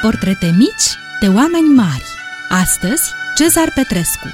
Portrete mici de oameni mari. Astăzi, Cezar Petrescu.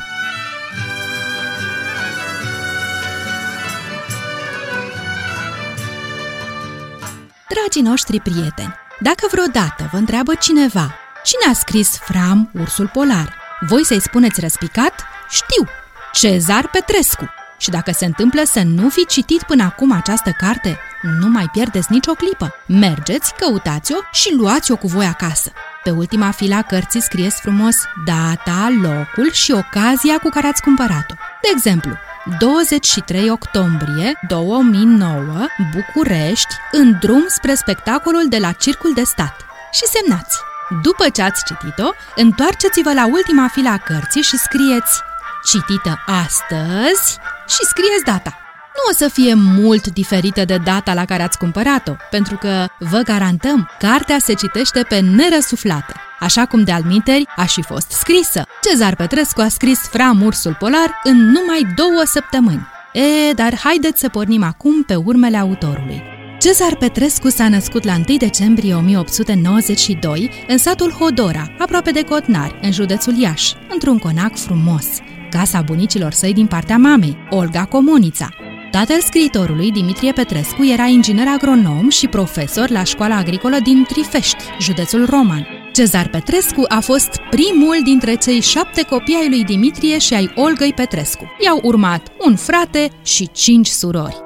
Dragii noștri prieteni, dacă vreodată vă întreabă cineva cine a scris Fram, ursul polar, voi să-i spuneți răspicat, știu, Cezar Petrescu. Și dacă se întâmplă să nu fi citit până acum această carte, nu mai pierdeți nicio clipă. Mergeți, căutați-o și luați-o cu voi acasă. Pe ultima fila cărții scrieți frumos data, locul și ocazia cu care ați cumpărat-o. De exemplu, 23 octombrie 2009, București, în drum spre spectacolul de la Circul de Stat. Și semnați. După ce ați citit-o, întoarceți-vă la ultima fila a cărții și scrieți citită astăzi și scrieți data. Nu o să fie mult diferită de data la care ați cumpărat-o, pentru că, vă garantăm, cartea se citește pe nerăsuflate, așa cum de alminteri a și fost scrisă. Cezar Petrescu a scris Fram Ursul Polar în numai două săptămâni. E, dar haideți să pornim acum pe urmele autorului. Cezar Petrescu s-a născut la 1 decembrie 1892 în satul Hodora, aproape de Cotnari, în județul Iași, într-un conac frumos, casa bunicilor săi din partea mamei, Olga Comunița. Tatăl scriitorului, Dimitrie Petrescu, era inginer agronom și profesor la școala agricolă din Trifești, județul Roman. Cezar Petrescu a fost primul dintre cei șapte copii ai lui Dimitrie și ai Olgăi Petrescu. I-au urmat un frate și cinci surori.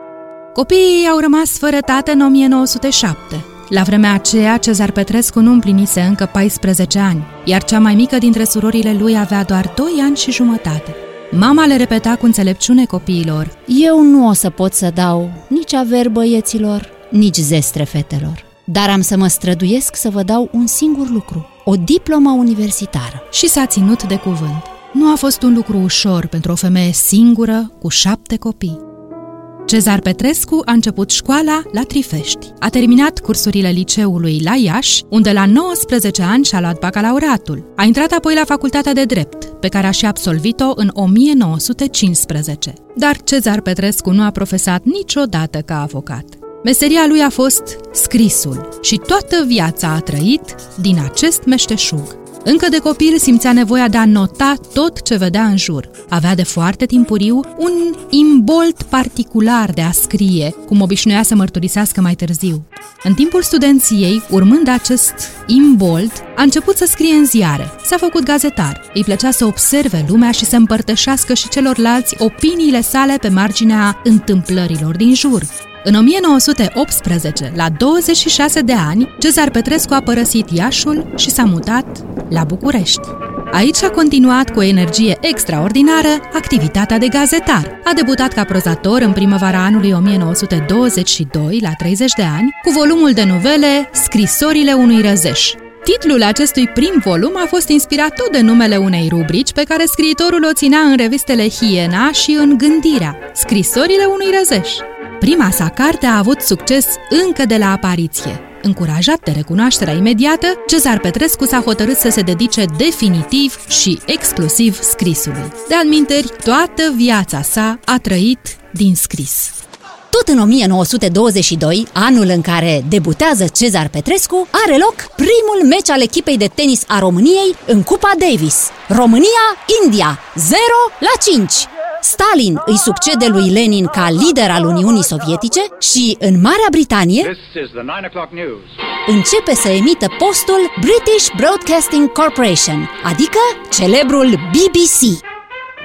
Copiii au rămas fără tată în 1907. La vremea aceea, Cezar Petrescu nu împlinise încă 14 ani, iar cea mai mică dintre surorile lui avea doar 2 ani și jumătate. Mama le repeta cu înțelepciune copiilor. Eu nu o să pot să dau nici aver băieților, nici zestre fetelor. Dar am să mă străduiesc să vă dau un singur lucru, o diplomă universitară. Și s-a ținut de cuvânt. Nu a fost un lucru ușor pentru o femeie singură cu șapte copii. Cezar Petrescu a început școala la Trifești. A terminat cursurile liceului la Iași, unde la 19 ani și-a luat bacalaureatul. A intrat apoi la facultatea de drept, pe care a și absolvit-o în 1915. Dar Cezar Petrescu nu a profesat niciodată ca avocat. Meseria lui a fost scrisul și toată viața a trăit din acest meșteșug. Încă de copil simțea nevoia de a nota tot ce vedea în jur. Avea de foarte timpuriu un imbolt particular de a scrie, cum obișnuia să mărturisească mai târziu. În timpul studenției, urmând acest imbolt, a început să scrie în ziare. S-a făcut gazetar. Îi plăcea să observe lumea și să împărtășească și celorlalți opiniile sale pe marginea întâmplărilor din jur. În 1918, la 26 de ani, Cezar Petrescu a părăsit Iașul și s-a mutat la București. Aici a continuat cu o energie extraordinară activitatea de gazetar. A debutat ca prozator în primăvara anului 1922, la 30 de ani, cu volumul de novele Scrisorile unui răzeș. Titlul acestui prim volum a fost inspirat tot de numele unei rubrici pe care scriitorul o ținea în revistele Hiena și în Gândirea, Scrisorile unui răzeș. Prima sa carte a avut succes încă de la apariție. Încurajat de recunoașterea imediată, Cezar Petrescu s-a hotărât să se dedice definitiv și exclusiv scrisului. De alminteri, toată viața sa a trăit din scris. Tot în 1922, anul în care debutează Cezar Petrescu, are loc primul meci al echipei de tenis a României în Cupa Davis. România-India 0 la 5. Stalin îi succede lui Lenin ca lider al Uniunii Sovietice și în Marea Britanie începe să emită postul British Broadcasting Corporation, adică celebrul BBC.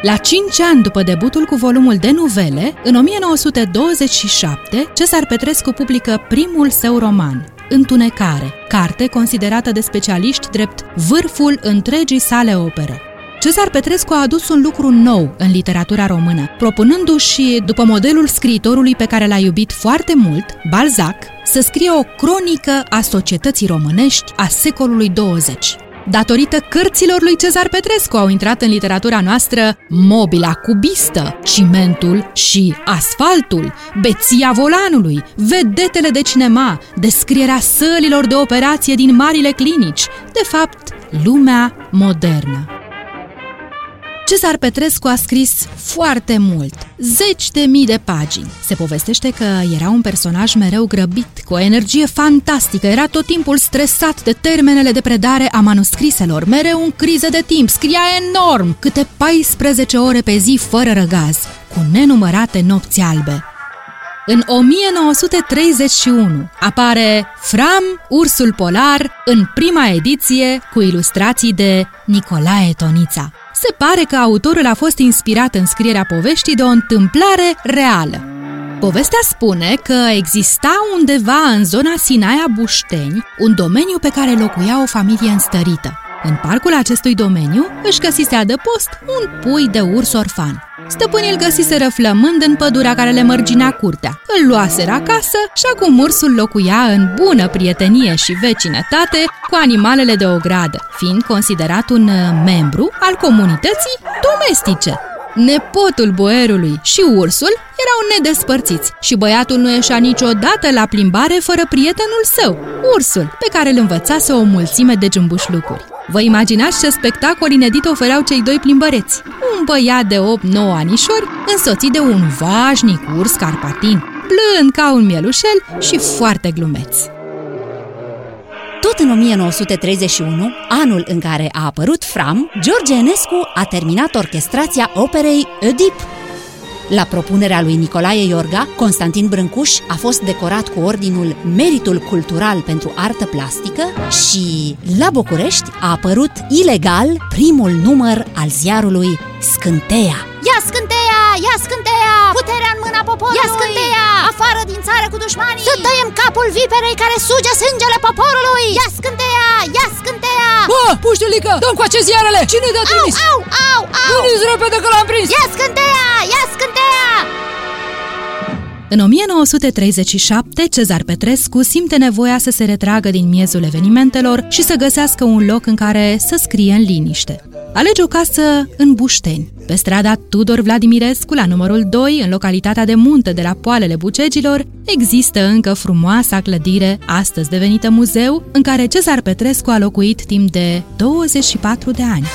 La 5 ani după debutul cu volumul de novele, în 1927, Cezar Petrescu publică primul său roman, Întunecare, carte considerată de specialiști drept vârful întregii sale opere. Cezar Petrescu a adus un lucru nou în literatura română, propunându-și, după modelul scriitorului pe care l-a iubit foarte mult, Balzac, să scrie o cronică a societății românești a secolului 20. Datorită cărților lui Cezar Petrescu au intrat în literatura noastră mobila cubistă, cimentul și asfaltul, beția volanului, vedetele de cinema, descrierea sălilor de operație din marile clinici, de fapt, lumea modernă. Cezar Petrescu a scris foarte mult, zeci de mii de pagini. Se povestește că era un personaj mereu grăbit, cu o energie fantastică, era tot timpul stresat de termenele de predare a manuscriselor, mereu în criză de timp, scria enorm, câte 14 ore pe zi fără răgaz, cu nenumărate nopți albe. În 1931 apare Fram, ursul polar, în prima ediție cu ilustrații de Nicolae Tonița. Se pare că autorul a fost inspirat în scrierea poveștii de o întâmplare reală. Povestea spune că exista undeva în zona Sinaia Bușteni un domeniu pe care locuia o familie înstărită. În parcul acestui domeniu își găsise adăpost un pui de urs orfan. Stăpânii îl găsiseră flămând în pădurea care le mărginea curtea. Îl luaseră acasă și acum ursul locuia în bună prietenie și vecinătate cu animalele de ogradă, fiind considerat un uh, membru al comunității domestice. Nepotul boierului și ursul erau nedespărțiți și băiatul nu ieșea niciodată la plimbare fără prietenul său, ursul, pe care îl învățase o mulțime de lucruri. Vă imaginați ce spectacol inedit ofereau cei doi plimbăreți? Un băiat de 8-9 anișori, însoțit de un vașnic urs carpatin, blând ca un mielușel și foarte glumeț. Tot în 1931, anul în care a apărut Fram, George Enescu a terminat orchestrația operei Oedip, la propunerea lui Nicolae Iorga, Constantin Brâncuș a fost decorat cu ordinul Meritul Cultural pentru Artă Plastică și la București a apărut ilegal primul număr al ziarului Scânteia. Ia scânteia! Ia scânteia! Puterea în mâna poporului! Ia scânteia! Afară din țară cu dușmanii! Să tăiem capul viperei care suge sângele poporului! Ia scânteia! Ia scânteia! Bă, puștilică, dăm cu acest ziarele! Cine te-a trimis? Au, au, au! Veniți repede că l-am prins! Ia scânteia! Ia scânteia! În 1937, Cezar Petrescu simte nevoia să se retragă din miezul evenimentelor și să găsească un loc în care să scrie în liniște. Alege o casă în Bușteni, pe strada Tudor Vladimirescu, la numărul 2, în localitatea de munte de la Poalele Bucegilor, există încă frumoasa clădire, astăzi devenită muzeu, în care Cezar Petrescu a locuit timp de 24 de ani.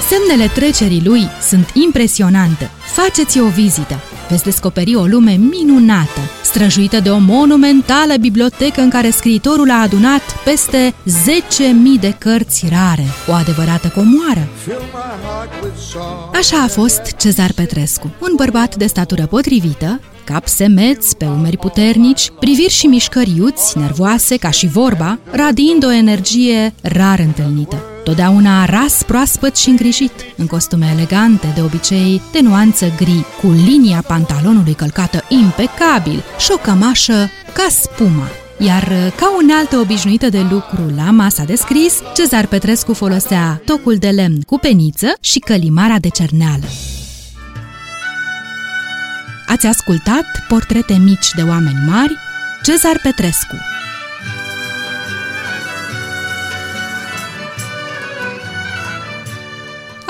Semnele trecerii lui sunt impresionante. Faceți o vizită! Veți descoperi o lume minunată, străjuită de o monumentală bibliotecă în care scriitorul a adunat peste 10.000 de cărți rare, o adevărată comoară. Așa a fost Cezar Petrescu, un bărbat de statură potrivită, cap semeț pe umeri puternici, priviri și mișcări iuți, nervoase ca și vorba, radiind o energie rar întâlnită. Totdeauna ras proaspăt și îngrijit, în costume elegante, de obicei de nuanță gri, cu linia pantalonului călcată impecabil și o cămașă ca spuma, iar ca unealtă obișnuită de lucru la masa de scris, Cezar Petrescu folosea tocul de lemn cu peniță și călimara de cerneală. Ați ascultat portrete mici de oameni mari, Cezar Petrescu.